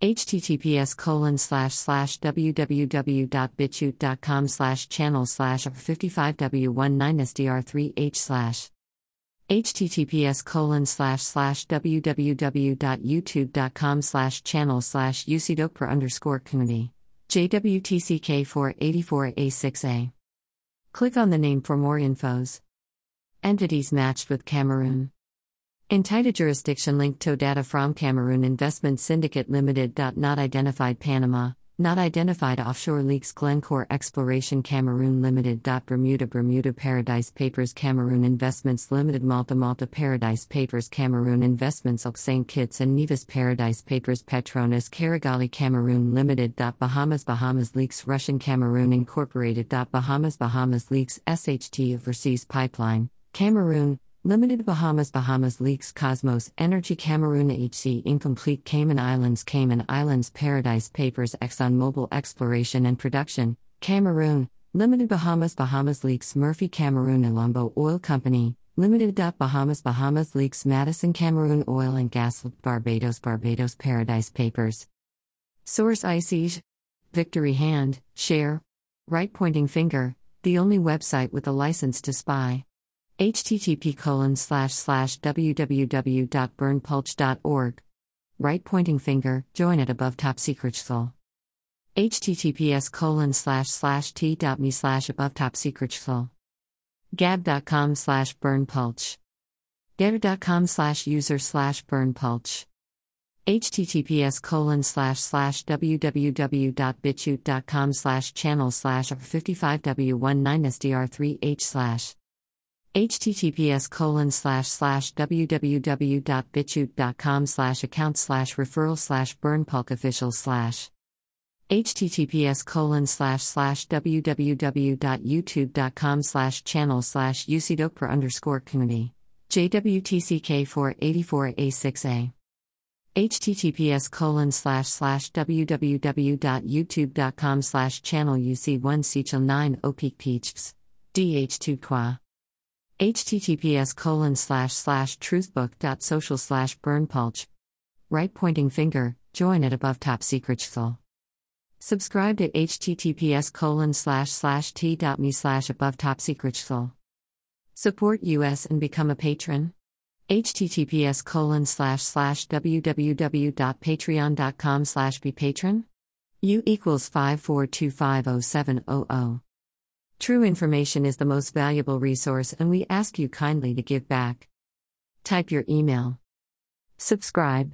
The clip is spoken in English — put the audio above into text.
https colon slash slash www.bitchute.com slash channel slash 55w19sdr3h slash https colon slash slash www.youtube.com slash channel slash ucdokper underscore community jwtck 484a6a click on the name for more infos. Entities matched with cameroon Entita jurisdiction linked to data from Cameroon Investment Syndicate Limited. Not identified Panama, not identified offshore leaks Glencore Exploration Cameroon Limited. Bermuda Bermuda Paradise Papers Cameroon Investments Limited Malta Malta Paradise Papers Cameroon Investments St. Kitts and Nevis Paradise Papers Petronas Carigali Cameroon Limited. Bahamas Bahamas Leaks Russian Cameroon Incorporated. Bahamas Bahamas Leaks SHT Overseas Pipeline Cameroon Limited Bahamas Bahamas Leaks Kosmos Energy Cameroon HC Incomplete Cayman Islands Cayman Islands Paradise Papers ExxonMobil Exploration and Production Cameroon Limited Bahamas Bahamas Leaks Murphy Cameroon Elombo Oil Company Limited. Bahamas Bahamas Leaks Madison Cameroon Oil and Gas Barbados Barbados Paradise Papers. Source ICIJ Victory Hand Share. Right Pointing Finger The only website with a license to spy http colon slash slash www.berndpulch.org. Right pointing finger, join at above top secret skull. https colon slash slash t.me slash above top secret skull. gab.com slash berndpulch. getter.com slash user slash berndpulch. https colon slash slash www.bitchute.com slash channel slash 55w19sdr3h slash https colon slash slash www.bitchute.com slash account slash referral slash berndpulch official slash https colon slash slash www.youtube.com slash channel slash ucdokper underscore community jwtck 484a6a https colon slash slash www.youtube.com slash channel uc1 sechel 9 opik peachs dh2 qua https colon slash slash truthbook.social slash berndpulch right pointing finger join at above top secret soul. Subscribe to https colon slash slash t.me slash above top secret soul support us and become a patron. https colon slash slash www.patreon.com slash be patron. U equals 54250700 True information is the most valuable resource, and we ask you kindly to give back. Type your email. Subscribe.